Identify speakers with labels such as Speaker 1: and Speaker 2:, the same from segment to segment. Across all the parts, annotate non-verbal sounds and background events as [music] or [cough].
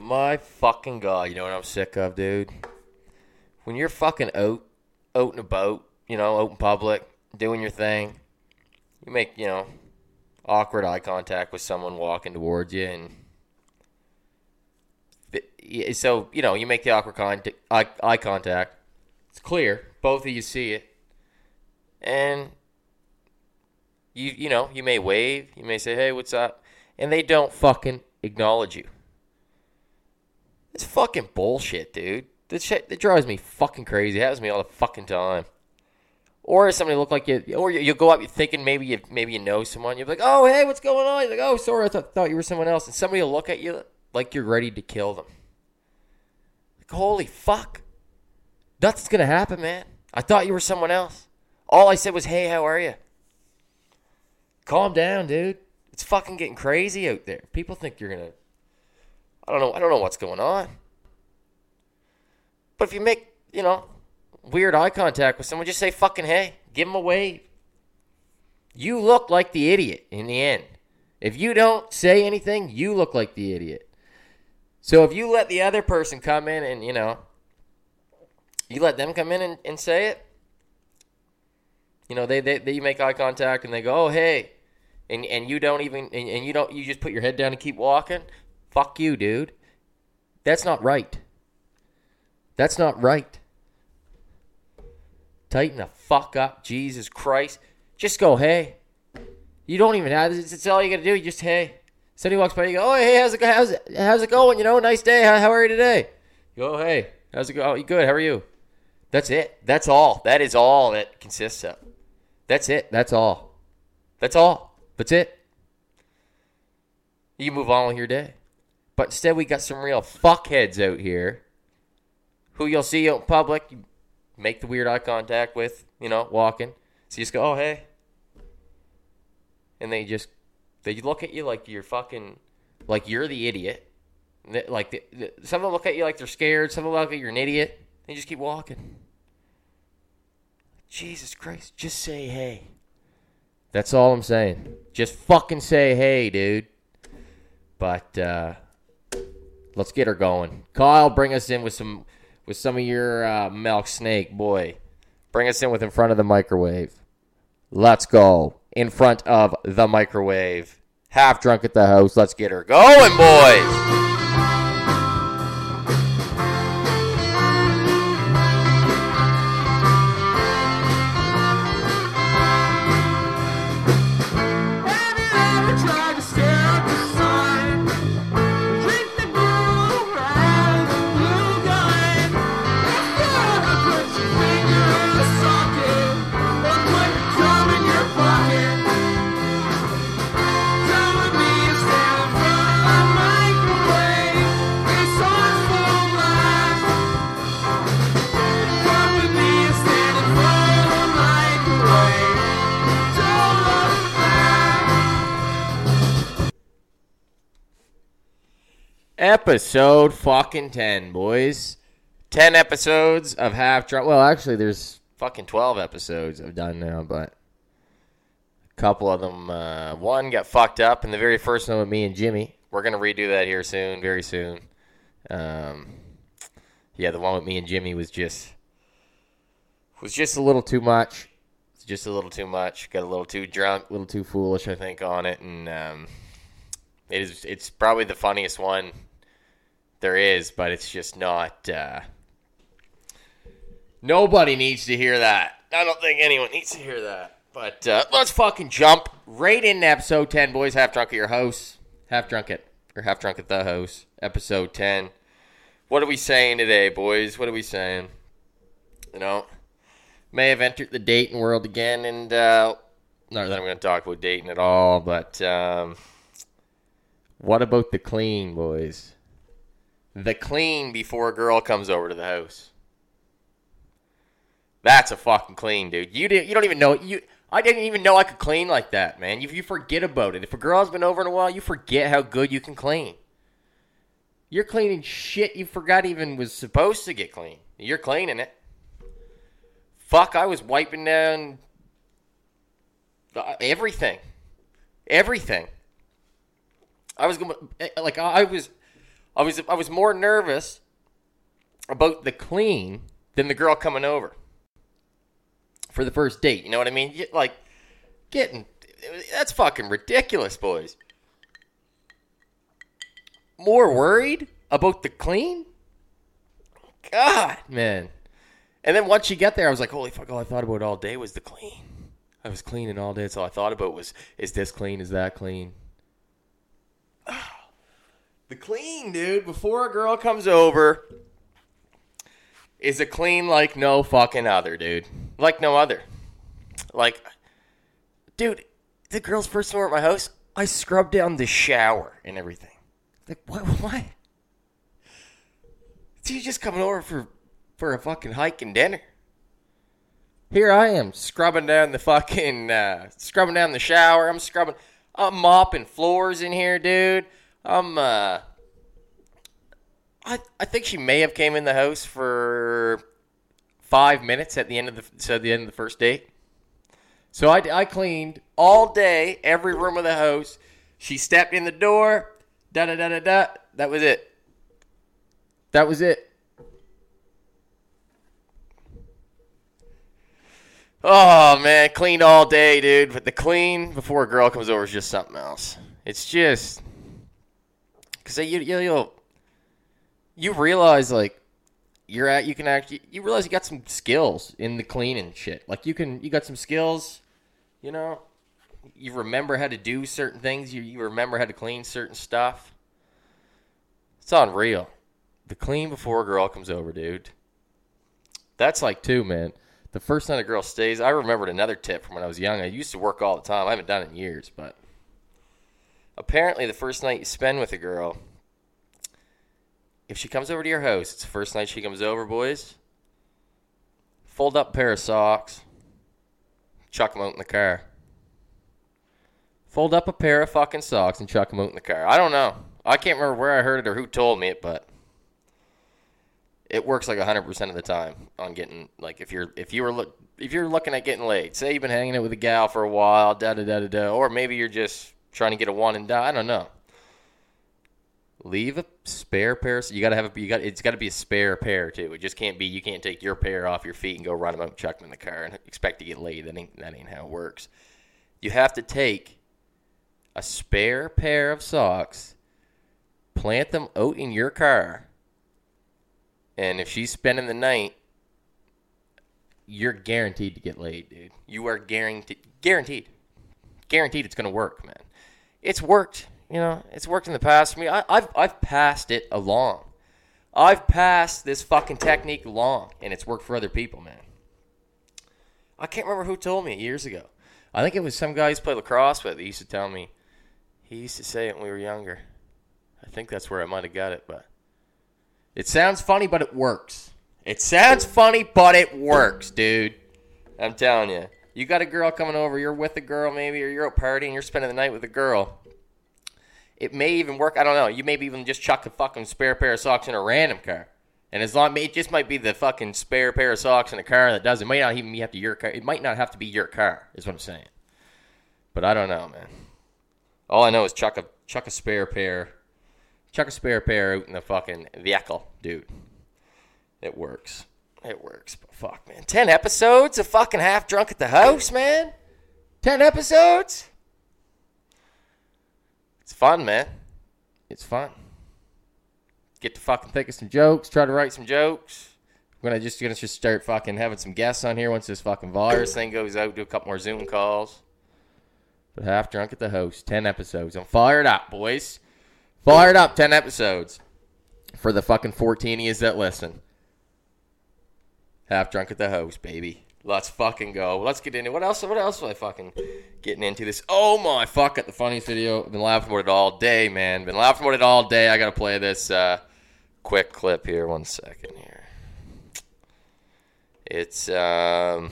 Speaker 1: My fucking god, you know what I'm sick of, dude? When you're fucking out, out in a boat, you know, out in public, doing your thing, you make, you know, awkward eye contact with someone walking towards you, and so you know, you make the awkward eye, eye contact. It's clear, both of you see it, and you you know, you may wave, you may say, "Hey, what's up?" and they don't fucking acknowledge you. It's fucking bullshit, dude. This shit that drives me fucking crazy. It happens to me all the fucking time. Or somebody look like you, or you, will go up, you're thinking maybe you maybe you know someone. You're like, oh hey, what's going on? You're like, oh sorry, I th- thought you were someone else. And somebody will look at you like you're ready to kill them. Like, holy fuck, nothing's gonna happen, man. I thought you were someone else. All I said was, hey, how are you? Calm down, dude. It's fucking getting crazy out there. People think you're gonna. I don't know. I don't know what's going on. But if you make, you know, weird eye contact with someone, just say fucking hey. Give them a wave. You look like the idiot in the end. If you don't say anything, you look like the idiot. So if you let the other person come in and, you know, you let them come in and, and say it, you know, they, they, they make eye contact and they go, oh, hey, and, and you don't even, and, and you don't, you just put your head down and keep walking, fuck you, dude. That's not right. That's not right. Tighten the fuck up, Jesus Christ. Just go, hey. You don't even have, this. it's all you gotta do. You just, hey. Somebody walks by, you go, oh, hey, how's it, how's how's it going? You know, nice day. How, how are you today? You go, hey, how's it going? Oh, you good? How are you? That's it. That's all. That is all that consists of. That's it. That's all. That's all. That's it. You move on with your day. But instead, we got some real fuckheads out here who you'll see out in public, you make the weird eye contact with, you know, walking. So you just go, oh, hey. And they just they look at you like you're fucking, like you're the idiot. Like the, the, some of them look at you like they're scared. Some of them look at you're an idiot. They just keep walking. Jesus Christ, just say hey. That's all I'm saying. Just fucking say hey, dude. But uh, let's get her going. Kyle, bring us in with some with some of your uh, milk snake, boy. Bring us in with in front of the microwave. Let's go in front of the microwave. Half drunk at the house. Let's get her going, boys. Episode fucking 10, boys. 10 episodes of Half Drunk. Well, actually, there's fucking 12 episodes I've done now, but a couple of them. Uh, one got fucked up in the very first one with me and Jimmy. We're going to redo that here soon, very soon. Um, yeah, the one with me and Jimmy was just was just a little too much. Just a little too much. Got a little too drunk, a little too foolish, I think, on it, and um, it is. It's probably the funniest one there is, but it's just not. Uh, nobody needs to hear that. I don't think anyone needs to hear that. But uh, let's fucking jump right into episode 10, boys. Half drunk at your house. Half drunk at, or half drunk at the house. Episode 10. What are we saying today, boys? What are we saying? You know, may have entered the dating world again, and uh, not that I'm going to talk about dating at all, but um, what about the clean, boys? The clean before a girl comes over to the house. That's a fucking clean, dude. You didn't. you don't even know you. I didn't even know I could clean like that, man. You, you forget about it. If a girl's been over in a while, you forget how good you can clean. You're cleaning shit you forgot even was supposed to get clean. You're cleaning it. Fuck, I was wiping down uh, everything. Everything. I was going eh, like I was I was I was more nervous about the clean than the girl coming over for the first date. You know what I mean? Like getting that's fucking ridiculous, boys. More worried about the clean? God, man. And then once you get there, I was like, holy fuck, all I thought about all day was the clean. I was cleaning all day. So all I thought about was, is this clean? Is that clean? [sighs] Ah. The clean, dude, before a girl comes over, is a clean like no fucking other, dude. Like no other. Like, dude, the girls first over at my house, I scrubbed down the shower and everything. Like, what? [laughs] Why? You just coming over for for a fucking hike and dinner? Here I am scrubbing down the fucking uh, scrubbing down the shower. I'm scrubbing. I'm mopping floors in here, dude. I'm uh. I I think she may have came in the house for five minutes at the end of the so the end of the first date. So I, I cleaned all day, every room of the house. She stepped in the door. Da da da da da. That was it. That was it. Oh man, cleaned all day, dude. But the clean before a girl comes over is just something else. It's just because you you you'll, you realize like you're at you can actually you realize you got some skills in the cleaning shit. Like you can you got some skills, you know. You remember how to do certain things. You you remember how to clean certain stuff. It's unreal. The clean before a girl comes over, dude. That's like two, man. The first night a girl stays, I remembered another tip from when I was young. I used to work all the time. I haven't done it in years, but apparently the first night you spend with a girl, if she comes over to your house, it's the first night she comes over, boys. Fold up a pair of socks, chuck them out in the car. Fold up a pair of fucking socks and chuck them out in the car. I don't know. I can't remember where I heard it or who told me it, but it works like 100% of the time on getting like if you're if you were look if you're looking at getting laid say you've been hanging out with a gal for a while da da da da da or maybe you're just trying to get a one and die. I don't know. Leave a spare pair. You gotta have a you got it's got to be a spare pair too. It just can't be you can't take your pair off your feet and go run them and chuck them in the car and expect to get laid. That ain't that ain't how it works. You have to take a spare pair of socks plant them out in your car and if she's spending the night, you're guaranteed to get laid, dude. You are guaranteed, guaranteed, guaranteed it's gonna work, man. It's worked, you know. It's worked in the past for me. I, I've I've passed it along. I've passed this fucking technique along, and it's worked for other people, man. I can't remember who told me years ago. I think it was some guy who's played lacrosse with. He used to tell me. He used to say it when we were younger. I think that's where I might have got it, but it sounds funny, but it works. It sounds funny, but it works, dude. I'm telling you. You got a girl coming over, you're with a girl maybe, or you're out partying, you're spending the night with a girl. It may even work. I don't know. You maybe even just chuck a fucking spare pair of socks in a random car. And as long it just might be the fucking spare pair of socks in a car that does it. Might not even have to your car. It might not have to be your car. Is what I'm saying. But I don't know, man. All I know is chuck a chuck a spare pair Chuck a spare pair out in the fucking vehicle, dude. It works. It works. But fuck, man. 10 episodes of fucking half drunk at the house, man? 10 episodes? It's fun, man. It's fun. Get to fucking think of some jokes, try to write some jokes. I'm gonna just gonna just start fucking having some guests on here once this fucking virus thing goes out. Do a couple more Zoom calls. But half drunk at the host, ten episodes. I'm fired up, boys. Fired up 10 episodes for the fucking 14ies that listen. Half drunk at the house, baby. Let's fucking go. Let's get into what else? What else was I fucking getting into this? Oh my fuck! At the funniest video. Been laughing about it all day, man. Been laughing about it all day. I gotta play this uh, quick clip here. One second here. It's um.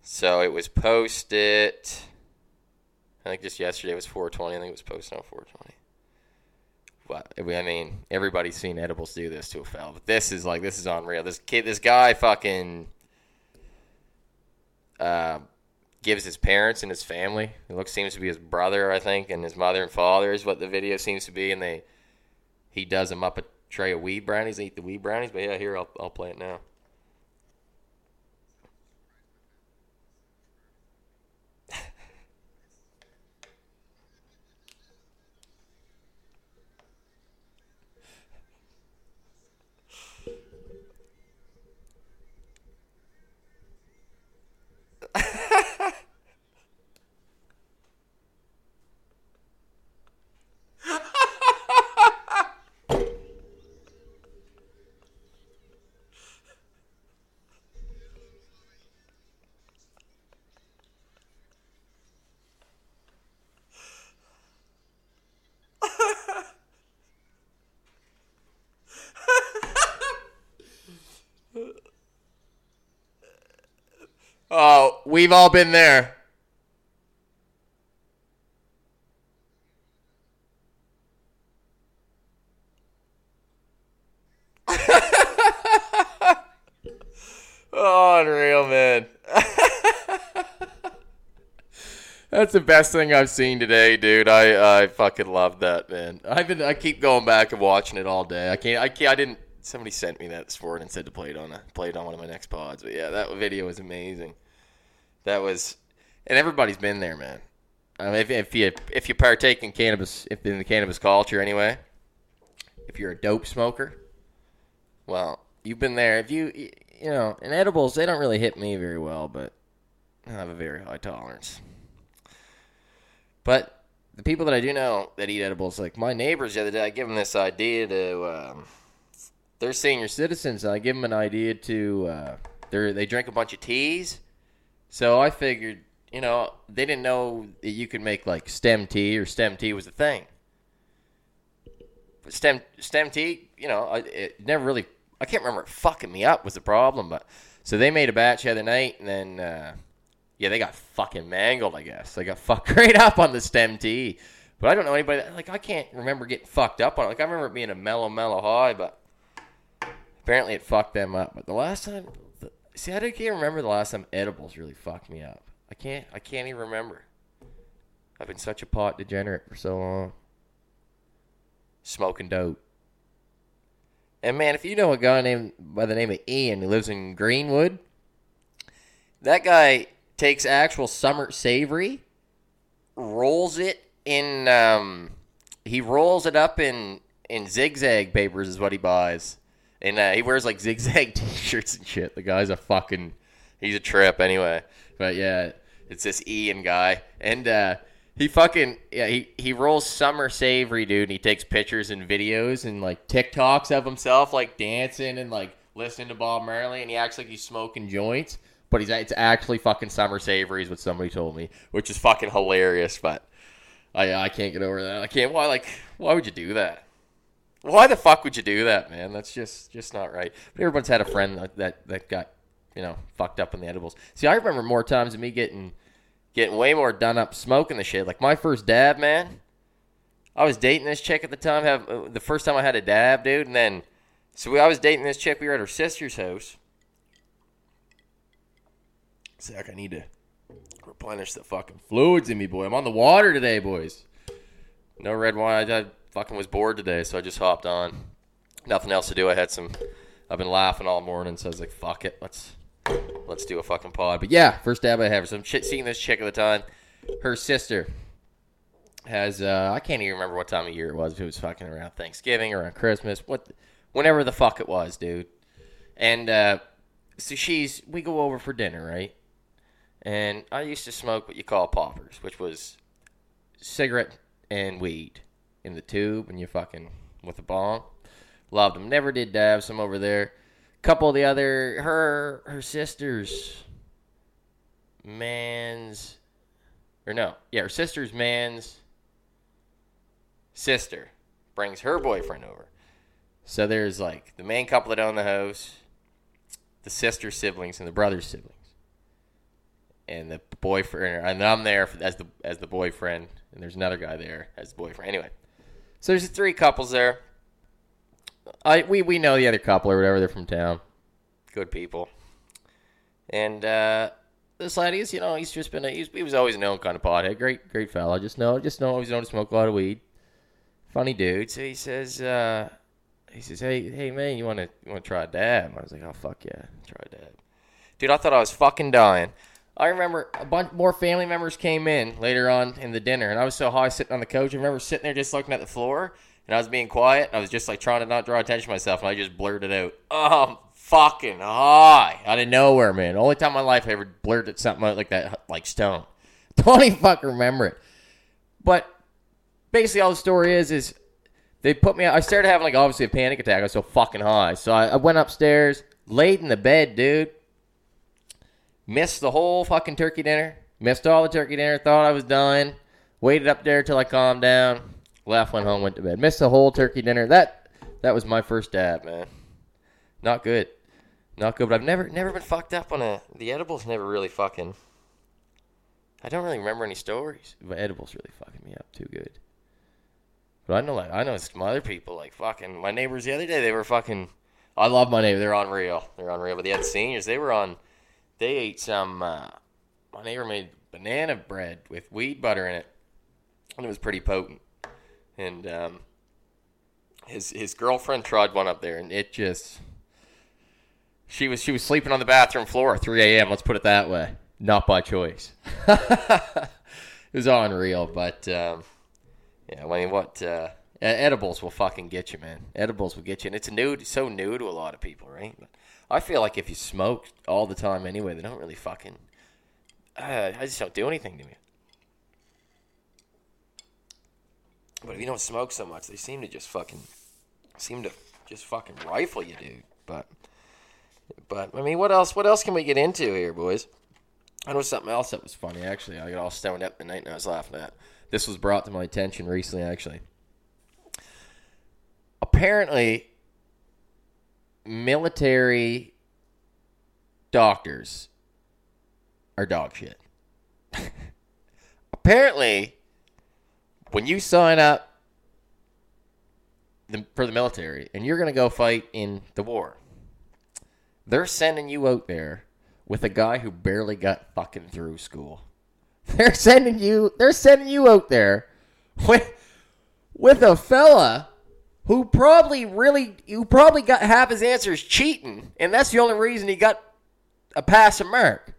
Speaker 1: So it was posted. I think just yesterday was 420. I think it was posted on 420 what I mean, everybody's seen edibles do this to a fella, but this is like this is unreal. This kid, this guy, fucking uh, gives his parents and his family. It looks seems to be his brother, I think, and his mother and father is what the video seems to be, and they he does him up a tray of weed brownies. Eat the weed brownies. But yeah, here I'll I'll play it now. We've all been there. [laughs] oh, unreal, man. [laughs] That's the best thing I've seen today, dude. I I fucking love that, man. I've been I keep going back and watching it all day. I can't I can't I didn't somebody sent me that morning and said to play it on a play it on one of my next pods. But yeah, that video was amazing. That was and everybody's been there, man. If, if you if you partake in cannabis, if in the cannabis culture anyway, if you're a dope smoker, well, you've been there. If you you know, in edibles, they don't really hit me very well, but I have a very high tolerance. But the people that I do know that eat edibles, like my neighbors the other day, I give them this idea to. Um, they're senior citizens. And I give them an idea to. Uh, they they drink a bunch of teas, so I figured, you know, they didn't know that you could make like stem tea or stem tea was a thing. But stem stem tea, you know, it never really. I can't remember it fucking me up was the problem, but so they made a batch the other night, and then. Uh, yeah, they got fucking mangled, I guess. They got [laughs] fucked right up on the stem tea. But I don't know anybody that, like, I can't remember getting fucked up on it. Like, I remember it being a mellow, mellow high, but apparently it fucked them up. But the last time, see, I can't remember the last time edibles really fucked me up. I can't, I can't even remember. I've been such a pot degenerate for so long. Smoking dope. And man, if you know a guy named by the name of Ian who lives in Greenwood, that guy takes actual summer savory, rolls it in. Um, he rolls it up in in zigzag papers is what he buys, and uh, he wears like zigzag [laughs] t-shirts and shit. The guy's a fucking. He's a trip anyway. But yeah, it's this Ian guy, and uh, he fucking yeah he he rolls summer savory, dude. And he takes pictures and videos and like TikToks of himself like dancing and like listening to Bob Marley, and he acts like he's smoking joints but he's it's actually fucking summer savory is what somebody told me, which is fucking hilarious. But I I can't get over that. I can't. Why like why would you do that? Why the fuck would you do that, man? That's just just not right. But everyone's had a friend that that, that got you know fucked up in the edibles. See, I remember more times of me getting getting way more done up smoking the shit. Like my first dab, man. I was dating this chick at the time. Have uh, the first time I had a dab, dude, and then so we, I was dating this chick. We were at her sister's house Zach, I need to replenish the fucking fluids in me, boy. I'm on the water today, boys. No red wine. I, I fucking was bored today, so I just hopped on. Nothing else to do. I had some. I've been laughing all morning, so I was like, "Fuck it, let's let's do a fucking pod." But yeah, first dab I have. So I'm seeing this chick at the time. Her sister has. uh I can't even remember what time of year it was. It was fucking around Thanksgiving or around Christmas, what, whenever the fuck it was, dude. And uh so she's. We go over for dinner, right? And I used to smoke what you call poppers, which was cigarette and weed in the tube, and you fucking with a bong. Loved them. Never did dabs. Some over there. Couple of the other her her sisters, man's, or no, yeah, her sister's man's sister brings her boyfriend over. So there's like the main couple that own the house, the sister siblings, and the brother siblings and the boyfriend, and I'm there as the as the boyfriend, and there's another guy there as the boyfriend. Anyway, so there's three couples there. I we we know the other couple or whatever. They're from town, good people, and uh, this lad, you know he's just been a, he's, he was always known kind of pothead. Great great fella. Just know just know he's known to smoke a lot of weed. funny dude. So he says, uh, he says, hey, hey man, you want to you want to try a dab? I was like, oh fuck yeah, try a dab. Dude, I thought I was fucking dying. I remember a bunch more family members came in later on in the dinner, and I was so high sitting on the couch. I remember sitting there just looking at the floor, and I was being quiet. And I was just like trying to not draw attention to myself, and I just blurted out, "Oh, I'm fucking high!" Out of nowhere, man. Only time in my life I ever blurted something out like that, like stone. [laughs] Don't even fucking remember it. But basically, all the story is is they put me. I started having like obviously a panic attack. I was so fucking high, so I, I went upstairs, laid in the bed, dude. Missed the whole fucking turkey dinner. Missed all the turkey dinner. Thought I was done. Waited up there till I calmed down. Left, went home, went to bed. Missed the whole turkey dinner. That that was my first dab, man. Not good. Not good. But I've never never been fucked up on a. The edibles never really fucking. I don't really remember any stories, but edibles really fucking me up too good. But I know like I know some other people like fucking my neighbors the other day. They were fucking. I love my neighbor. They're unreal. They're unreal. But they had seniors. They were on. They ate some. Uh, my neighbor made banana bread with wheat butter in it, and it was pretty potent. And um, his his girlfriend tried one up there, and it just. She was she was sleeping on the bathroom floor at 3 a.m. Let's put it that way. Not by choice. [laughs] it was unreal, but um, yeah. I mean, what uh, edibles will fucking get you, man. Edibles will get you, and it's new, so new to a lot of people, right? But I feel like if you smoke all the time anyway, they don't really fucking. Uh, I just don't do anything to me. But if you don't smoke so much, they seem to just fucking seem to just fucking rifle you, dude. But but I mean, what else? What else can we get into here, boys? I know something else that was funny. Actually, I got all stoned up the night and I was laughing at. This was brought to my attention recently. Actually, apparently, military doctors are dog shit. [laughs] apparently, when you sign up the, for the military and you're going to go fight in the war, they're sending you out there with a guy who barely got fucking through school. [laughs] They're sending you they're sending you out there with with a fella who probably really who probably got half his answers cheating, and that's the only reason he got a passing mark.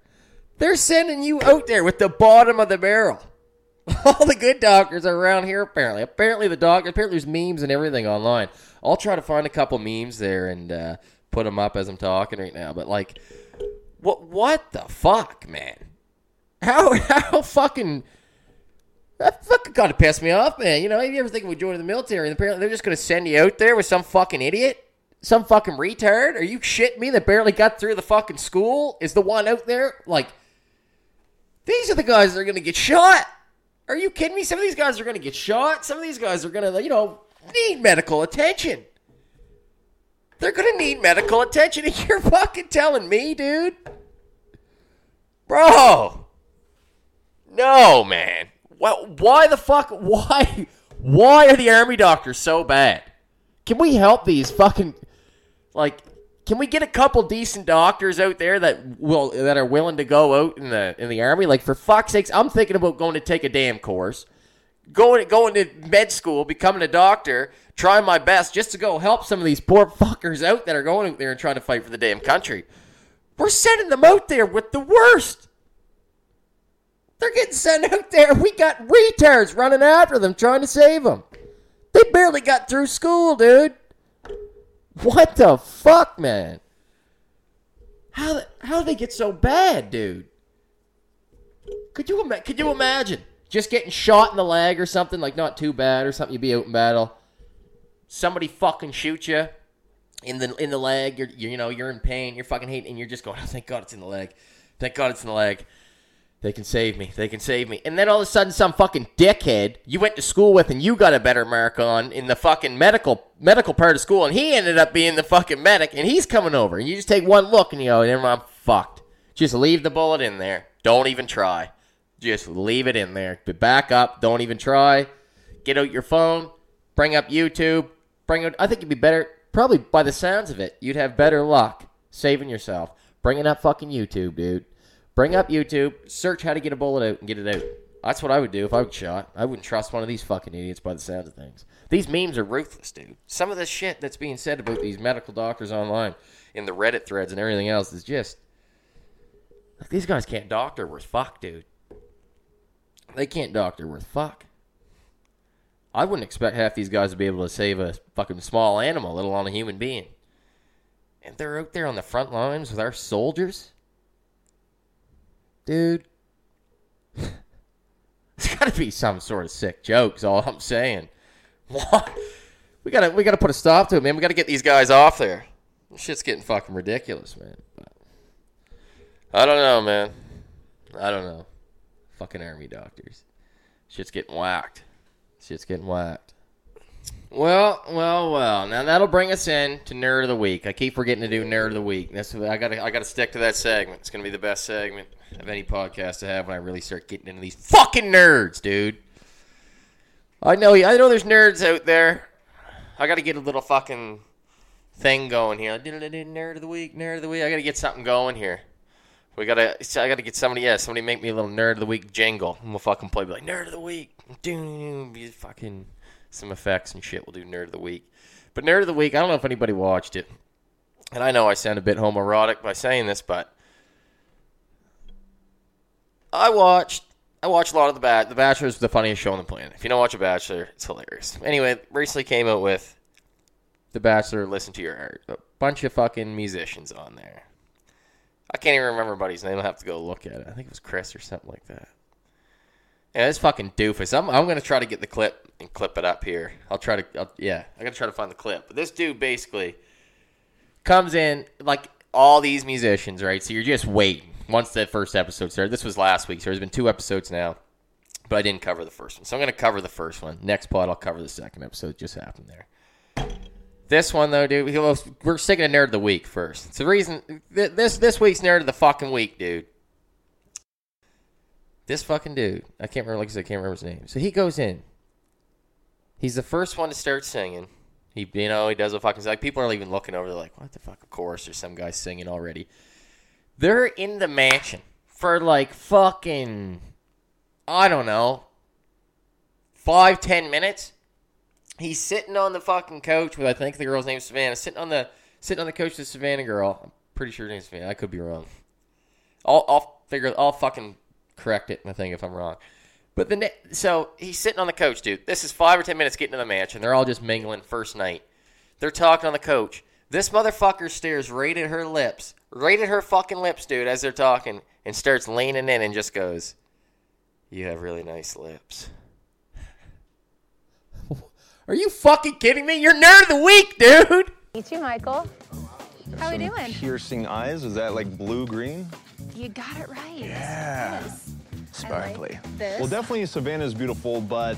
Speaker 1: They're sending you out there with the bottom of the barrel. [laughs] All the good doctors are around here apparently. Apparently the doctor apparently there's memes and everything online. I'll try to find a couple memes there and uh, put them up as I'm talking right now. But like, what what the fuck, man? How [laughs] how fucking that fucking kind of pissed me off, man. You know, if you ever think of joining the military, and apparently they're just going to send you out there with some fucking idiot, some fucking retard. Are you shitting me? That barely got through the fucking school is the one out there. Like, these are the guys that are going to get shot. Are you kidding me? Some of these guys are going to get shot. Some of these guys are going to, you know, need medical attention. They're going to need medical attention. And [laughs] you're fucking telling me, dude? Bro. No, man. Well, why the fuck? [laughs] Why? Why are the army doctors so bad? Can we help these fucking like? Can we get a couple decent doctors out there that will that are willing to go out in the in the army? Like for fuck's sakes, I'm thinking about going to take a damn course, going going to med school, becoming a doctor, trying my best just to go help some of these poor fuckers out that are going out there and trying to fight for the damn country. We're sending them out there with the worst. They're getting sent out there. We got retards running after them trying to save them. They barely got through school, dude. What the fuck, man? How how did they get so bad, dude? Could you ima- could you imagine just getting shot in the leg or something like not too bad or something? You'd be out in battle. Somebody fucking shoot you in the in the leg. You're you know you're in pain. You're fucking hating, and you're just going, oh, thank God it's in the leg. Thank God it's in the leg. They can save me. They can save me. And then all of a sudden, some fucking dickhead you went to school with and you got a better mark on in the fucking medical medical part of school, and he ended up being the fucking medic, and he's coming over, and you just take one look and you go, "Never I'm fucked." Just leave the bullet in there. Don't even try. Just leave it in there. But back up. Don't even try. Get out your phone. Bring up YouTube. Bring out. I think you'd be better. Probably by the sounds of it, you'd have better luck saving yourself. Bringing up fucking YouTube, dude. Bring up YouTube, search how to get a bullet out, and get it out. That's what I would do if I was shot. I wouldn't trust one of these fucking idiots by the sounds of things. These memes are ruthless, dude. Some of the shit that's being said about these medical doctors online in the Reddit threads and everything else is just like these guys can't doctor worth fuck, dude. They can't doctor worth fuck. I wouldn't expect half these guys to be able to save a fucking small animal, let alone a human being. And they're out there on the front lines with our soldiers. Dude. It's got to be some sort of sick jokes. All I'm saying. [laughs] What? We gotta we gotta put a stop to it, man. We gotta get these guys off there. This shit's getting fucking ridiculous, man. But I don't know, man. I don't know. Fucking army doctors. Shit's getting whacked. Shit's getting whacked. Well, well, well. Now that'll bring us in to nerd of the week. I keep forgetting to do nerd of the week. That's I got to I got to stick to that segment. It's gonna be the best segment of any podcast to have when I really start getting into these fucking nerds, dude. I know I know there's nerds out there. I got to get a little fucking thing going here. Nerd of the week, nerd of the week. I got to get something going here. We gotta. I gotta get somebody. Yeah, somebody make me a little nerd of the week jingle. And we'll fucking play. Be like nerd of the week. Be fucking some effects and shit. We'll do nerd of the week. But nerd of the week. I don't know if anybody watched it. And I know I sound a bit homoerotic by saying this, but I watched. I watched a lot of the Bat. The Bachelor is the funniest show on the planet. If you don't watch a Bachelor, it's hilarious. Anyway, recently came out with The Bachelor. Listen to your heart. A bunch of fucking musicians on there. I can't even remember buddy's name. I'll have to go look at it. I think it was Chris or something like that. Yeah, this fucking doofus. I'm, I'm gonna try to get the clip and clip it up here. I'll try to. I'll, yeah, I gotta try to find the clip. But this dude basically comes in like all these musicians, right? So you're just waiting once that first episode started. This was last week, so there's been two episodes now, but I didn't cover the first one. So I'm gonna cover the first one. Next pod, I'll cover the second episode. Just happened there. This one though, dude, we're sticking to nerd of the week first. It's the reason this this week's nerd of the fucking week, dude. This fucking dude, I can't remember. Like I said, I can't remember his name. So he goes in. He's the first one to start singing. He, you know, he does a fucking like people are even looking over. They're like, "What the fuck?" Of course, there's some guy singing already. They're in the mansion for like fucking, I don't know, five ten minutes. He's sitting on the fucking couch with I think the girl's name is Savannah. Sitting on the sitting on the couch with Savannah girl. I'm pretty sure her name's Savannah. I could be wrong. I'll I'll figure. I'll fucking correct it. I think if I'm wrong. But the so he's sitting on the coach, dude. This is five or ten minutes getting to the match, and they're all just mingling first night. They're talking on the coach. This motherfucker stares right at her lips, right at her fucking lips, dude, as they're talking, and starts leaning in and just goes, "You have really nice lips." [laughs] Are you fucking kidding me? You're nerd of the week, dude.
Speaker 2: Meet you, Michael. How we
Speaker 3: Some
Speaker 2: doing?
Speaker 3: Piercing eyes. Is that like blue green?
Speaker 2: You got it right.
Speaker 3: Yeah.
Speaker 2: Yes.
Speaker 3: Sparkly.
Speaker 2: Like.
Speaker 3: Well, definitely Savannah's beautiful, but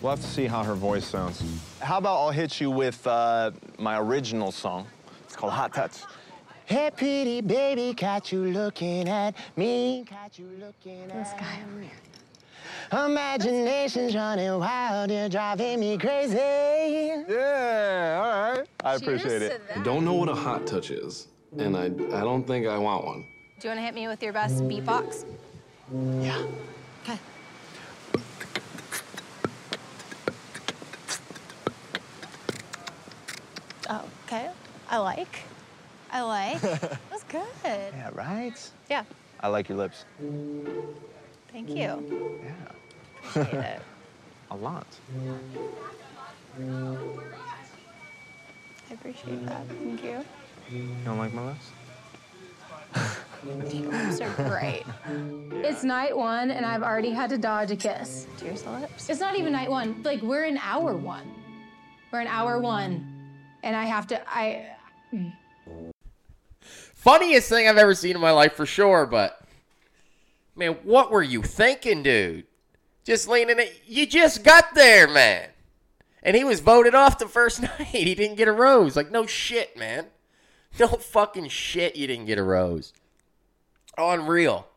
Speaker 3: we'll have to see how her voice sounds. How about I'll hit you with uh, my original song? It's called Hot Touch. Hey, pretty baby, got you looking at me. Got you looking
Speaker 2: This
Speaker 3: at
Speaker 2: guy over
Speaker 3: me.
Speaker 2: here.
Speaker 3: Imagination's running wild, you're driving me crazy. Yeah, all right. I
Speaker 2: Cheers
Speaker 3: appreciate it.
Speaker 2: that.
Speaker 4: don't know what a hot touch is, and I, I don't think I want one.
Speaker 2: Do you want to hit me with your best beatbox?
Speaker 3: Yeah.
Speaker 2: Okay. Oh, okay. I like. I like. [laughs] That's good.
Speaker 3: Yeah, right?
Speaker 2: Yeah.
Speaker 3: I like your lips.
Speaker 2: Thank you.
Speaker 3: Yeah,
Speaker 2: Appreciate it. [laughs]
Speaker 3: a lot.
Speaker 2: I appreciate that. Thank you.
Speaker 3: You don't like my lips? [laughs]
Speaker 2: Your lips are great.
Speaker 5: It's night one, and I've already had to dodge a kiss.
Speaker 2: Cheers to lips.
Speaker 5: It's not even night one. Like we're in hour one. We're in hour one, and I have to. I. Mm.
Speaker 1: Funniest thing I've ever seen in my life for sure, but man, what were you thinking, dude? Just leaning it. You just got there, man. And he was voted off the first [laughs] night. He didn't get a rose. Like, no shit, man. No fucking shit, you didn't get a rose. Unreal.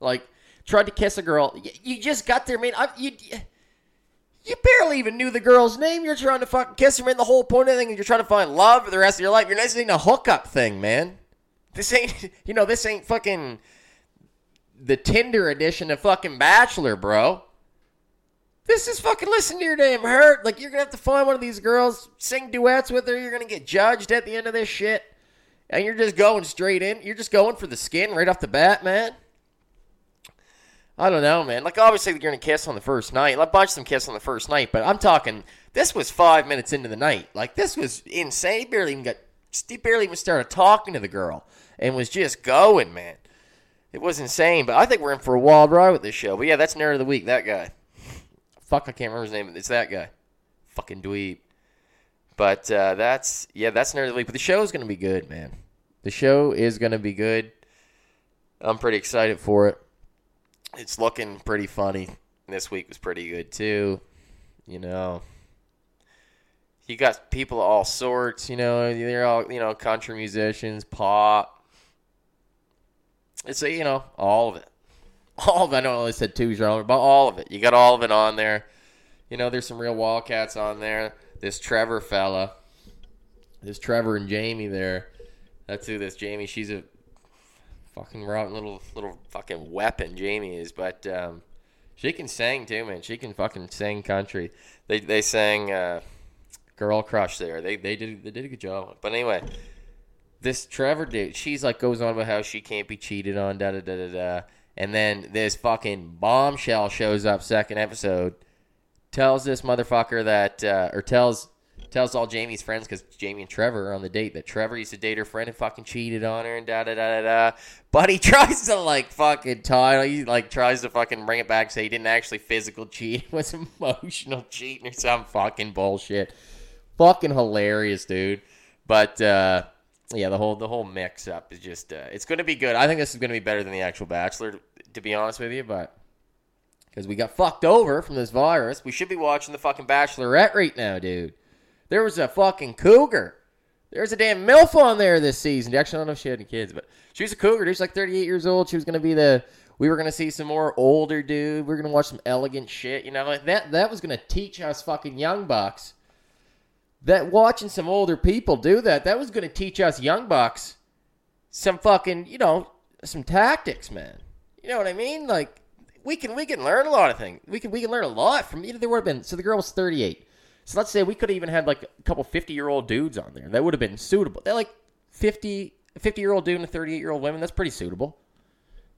Speaker 1: Like, tried to kiss a girl. You just got there, man. I, you, you barely even knew the girl's name. You're trying to fucking kiss her, man. The whole point of the thing is you're trying to find love for the rest of your life. You're not saying a hookup thing, man. This ain't, [laughs] you know, this ain't fucking the Tinder edition of fucking Bachelor, bro. This is fucking listen to your damn hurt. Like you're gonna have to find one of these girls, sing duets with her. You're gonna get judged at the end of this shit, and you're just going straight in. You're just going for the skin right off the bat, man. I don't know, man. Like obviously you're gonna kiss on the first night. Like bunch some kiss on the first night, but I'm talking. This was five minutes into the night. Like this was insane. Barely even got. He barely even started talking to the girl, and was just going, man. It was insane. But I think we're in for a wild ride with this show. But yeah, that's nerd of the week. That guy. Fuck, I can't remember his name. It's that guy. Fucking dweeb. But uh, that's yeah, that's nerd of the week. But the show is gonna be good, man. The show is gonna be good. I'm pretty excited for it it's looking pretty funny. This week was pretty good too. You know, you got people of all sorts. You know, they're all you know country musicians, pop. It's a, you know all of it. All of it. I know I only said two genres, but all of it. You got all of it on there. You know, there's some real Wildcats on there. This Trevor fella, this Trevor and Jamie there. That's who this Jamie. She's a fucking rotten little little fucking weapon Jamie is, but um, she can sing too, man. She can fucking sing country. They they sang uh, "Girl Crush" there. They they did they did a good job. But anyway, this Trevor dude, she's like goes on about how she can't be cheated on, da da da da da. And then this fucking bombshell shows up second episode, tells this motherfucker that, uh, or tells tells all Jamie's friends because Jamie and Trevor are on the date that Trevor used to date her friend and fucking cheated on her and da da da da da. But he [laughs] tries to like fucking tie. He like tries to fucking bring it back, say he didn't actually physical cheat, [laughs] it was emotional cheating or some fucking bullshit. Fucking hilarious, dude. But uh, yeah, the whole the whole mix up is just uh, it's going to be good. I think this is going to be better than the actual Bachelor, to be honest with you. But because we got fucked over from this virus, we should be watching the fucking Bachelorette right now, dude. There was a fucking cougar. There's a damn MILF on there this season. Actually, I don't know if she had any kids, but she was a cougar. She's like 38 years old. She was going to be the. We were going to see some more older dude. We are going to watch some elegant shit. You know, that, that was going to teach us fucking young bucks that watching some older people do that, that was going to teach us young bucks some fucking, you know, some tactics, man. You know what I mean? Like we can we can learn a lot of things. We can we can learn a lot from know there would have been so the girl was 38. So let's say we could have even had like a couple 50 year old dudes on there. That would have been suitable. They're like 50, 50 year old dude and a 38 year old woman. That's pretty suitable.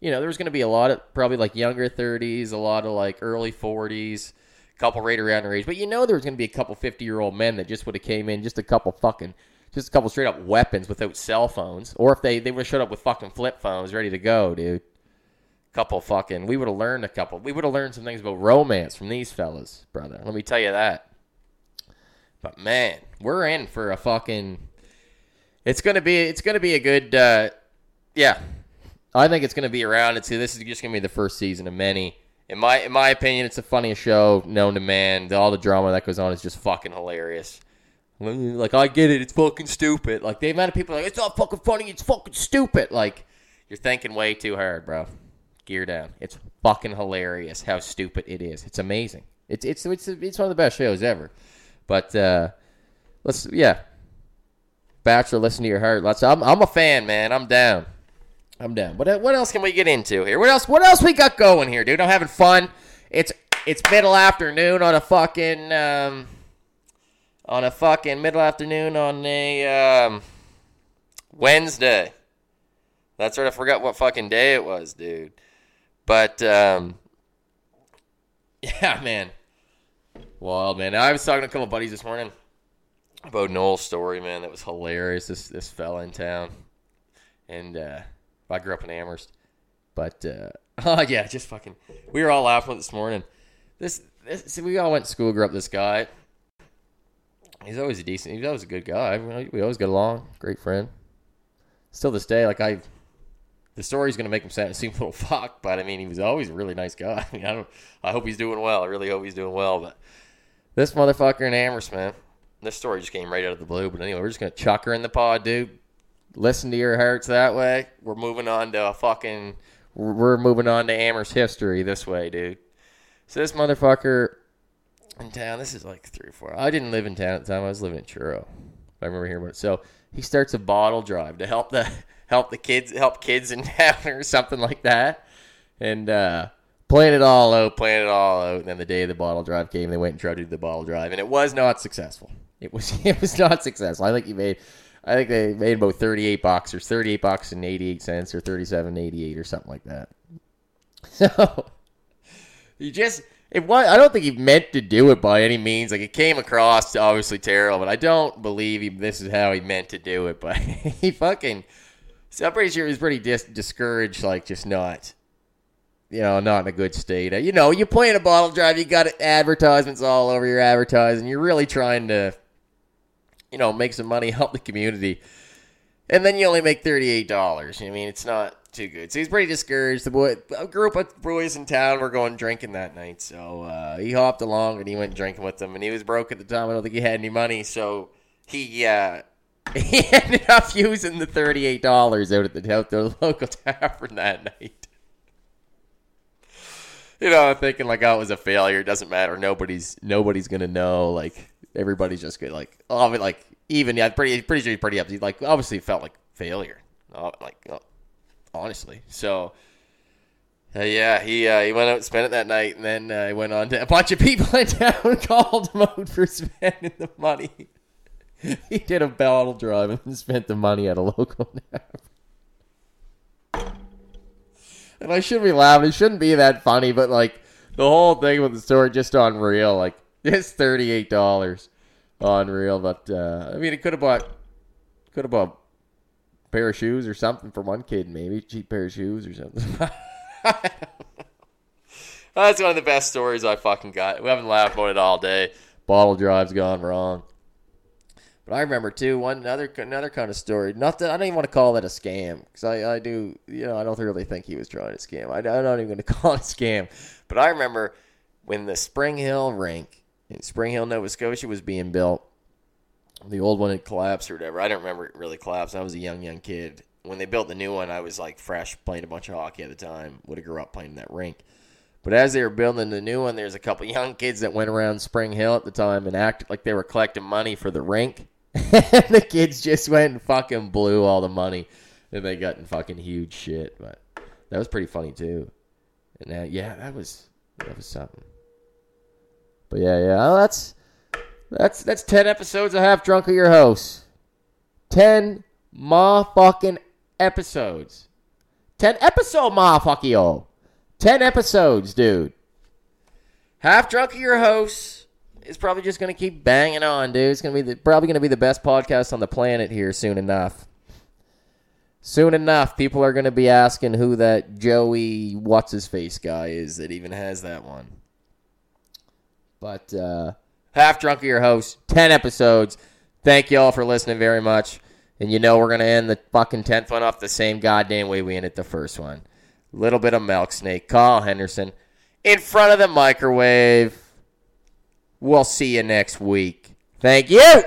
Speaker 1: You know, there's going to be a lot of probably like younger 30s, a lot of like early 40s, a couple right around their age. But you know, there was going to be a couple 50 year old men that just would have came in, just a couple fucking, just a couple straight up weapons without cell phones. Or if they, they would have showed up with fucking flip phones ready to go, dude. Couple fucking, we would have learned a couple. We would have learned some things about romance from these fellas, brother. Let me tell you that. But man, we're in for a fucking. It's gonna be. It's gonna be a good. Uh, yeah, I think it's gonna be around. It's this is just gonna be the first season of many. In my in my opinion, it's the funniest show known to man. All the drama that goes on is just fucking hilarious. Like I get it, it's fucking stupid. Like the amount of people like it's not fucking funny, it's fucking stupid. Like you're thinking way too hard, bro. Gear down. It's fucking hilarious how stupid it is. It's amazing. It's it's it's it's one of the best shows ever. But uh, let's yeah, Bachelor, listen to your heart. Let's. I'm I'm a fan, man. I'm down. I'm down. What what else can we get into here? What else? What else we got going here, dude? I'm having fun. It's it's middle afternoon on a fucking um, on a fucking middle afternoon on a um, Wednesday. That's right. I forgot what fucking day it was, dude. But um, [laughs] yeah, man. Wild man. I was talking to a couple buddies this morning about Noel's story, man. That was hilarious. This this fell in town, and uh, I grew up in Amherst, but uh, [laughs] oh yeah, just fucking. We were all laughing this morning. This, this we all went to school, grew up. This guy, he's always a decent. He's always a good guy. We always get along. Great friend. Still this day, like I the story's to make him sound, seem a little fuck, but I mean, he was always a really nice guy. [laughs] I mean, I don't, I hope he's doing well. I really hope he's doing well. But this motherfucker in Amherst, man. This story just came right out of the blue. But anyway, we're just gonna chuck her in the pod, dude. Listen to your hearts that way. We're moving on to a fucking. We're moving on to Amherst history this way, dude. So this motherfucker in town. This is like three or four. I didn't live in town at the time. I was living in Truro. I remember hearing about it. So he starts a bottle drive to help the [laughs] help the kids help kids in [laughs] town or something like that. and uh, playing it all out, playing it all out. And then the day the bottle drive came, they went and tried to do the bottle drive, and it was not successful. It was [laughs] it was not successful. I think you made. I think they made about thirty eight bucks or thirty eight bucks and eighty eight cents or thirty seven eighty eight or something like that. [laughs] So he just it was. I don't think he meant to do it by any means. Like it came across obviously terrible, but I don't believe he, this is how he meant to do it. [laughs] But he fucking. So I'm pretty sure he was pretty dis- discouraged, like just not, you know, not in a good state. You know, you're playing a bottle drive, you got advertisements all over your advertising. You're really trying to, you know, make some money, [laughs] help the community, and then you only make thirty eight dollars. I mean, it's not too good. So he's pretty discouraged. The boy, a group of boys in town were going drinking that night, so uh, he hopped along and he went drinking with them. And he was broke at the time. I don't think he had any money, so he uh, [laughs] he ended up using the thirty eight dollars out at the, out the local [laughs] tavern that night. You know, thinking like, oh, it was a failure. It doesn't matter. Nobody's nobody's gonna know. Like everybody's just good. Like, oh, I mean, like even yeah, pretty pretty sure he's pretty upset. Like, obviously, felt like failure. Oh, like, oh, honestly. So, uh, yeah, he uh, he went out spent it that night, and then uh, he went on to a bunch of people in town [laughs] called him out for spending the money. [laughs] he did a bottle drive and spent the money at a local [laughs] tavern. And I should be laughing. It shouldn't be that funny, but like the whole thing with the story just unreal. Like it's thirty eight dollars, unreal. But uh, I mean, it could have bought could have bought a pair of shoes or something for one kid, maybe cheap pair of shoes or something. [laughs] That's one of the best stories I fucking got. We haven't laughed about it all day. Bottle drives gone wrong. But I remember too one another another kind of story. Not that I don't even want to call that a scam because I, I do you know I don't really think he was trying to scam. I, I'm not even going [laughs] to call it a scam. But I remember when the Springhill rink in Springhill, Nova Scotia was being built. The old one had collapsed or whatever. I don't remember it really collapsed. I was a young young kid when they built the new one. I was like fresh playing a bunch of hockey at the time. Would have grew up playing in that rink. But as they were building the new one, there's a couple young kids that went around Springhill at the time and acted like they were collecting money for the rink. [laughs] the kids just went and fucking blew all the money, and they got in fucking huge shit. But that was pretty funny too. And that, yeah, that was that was something. But yeah, yeah, well, that's that's that's ten episodes of Half Drunk of Your Host. Ten motherfucking episodes. Ten episode motherfucky 10 episodes, dude. Half Drunk of Your Host is probably just to keep banging on, dude. It's to be the, probably to be the best podcast on the planet here soon enough. Soon enough, people are going to be asking who that Joey what's his face guy is that even has that one. But uh, half drunk of your host, ten episodes. Thank you all for listening very much. And you know we're gonna end the fucking tenth one off the same goddamn way we ended the first one. Little bit of milk snake, Carl Henderson, in front of the microwave. We'll see you next week. Thank you.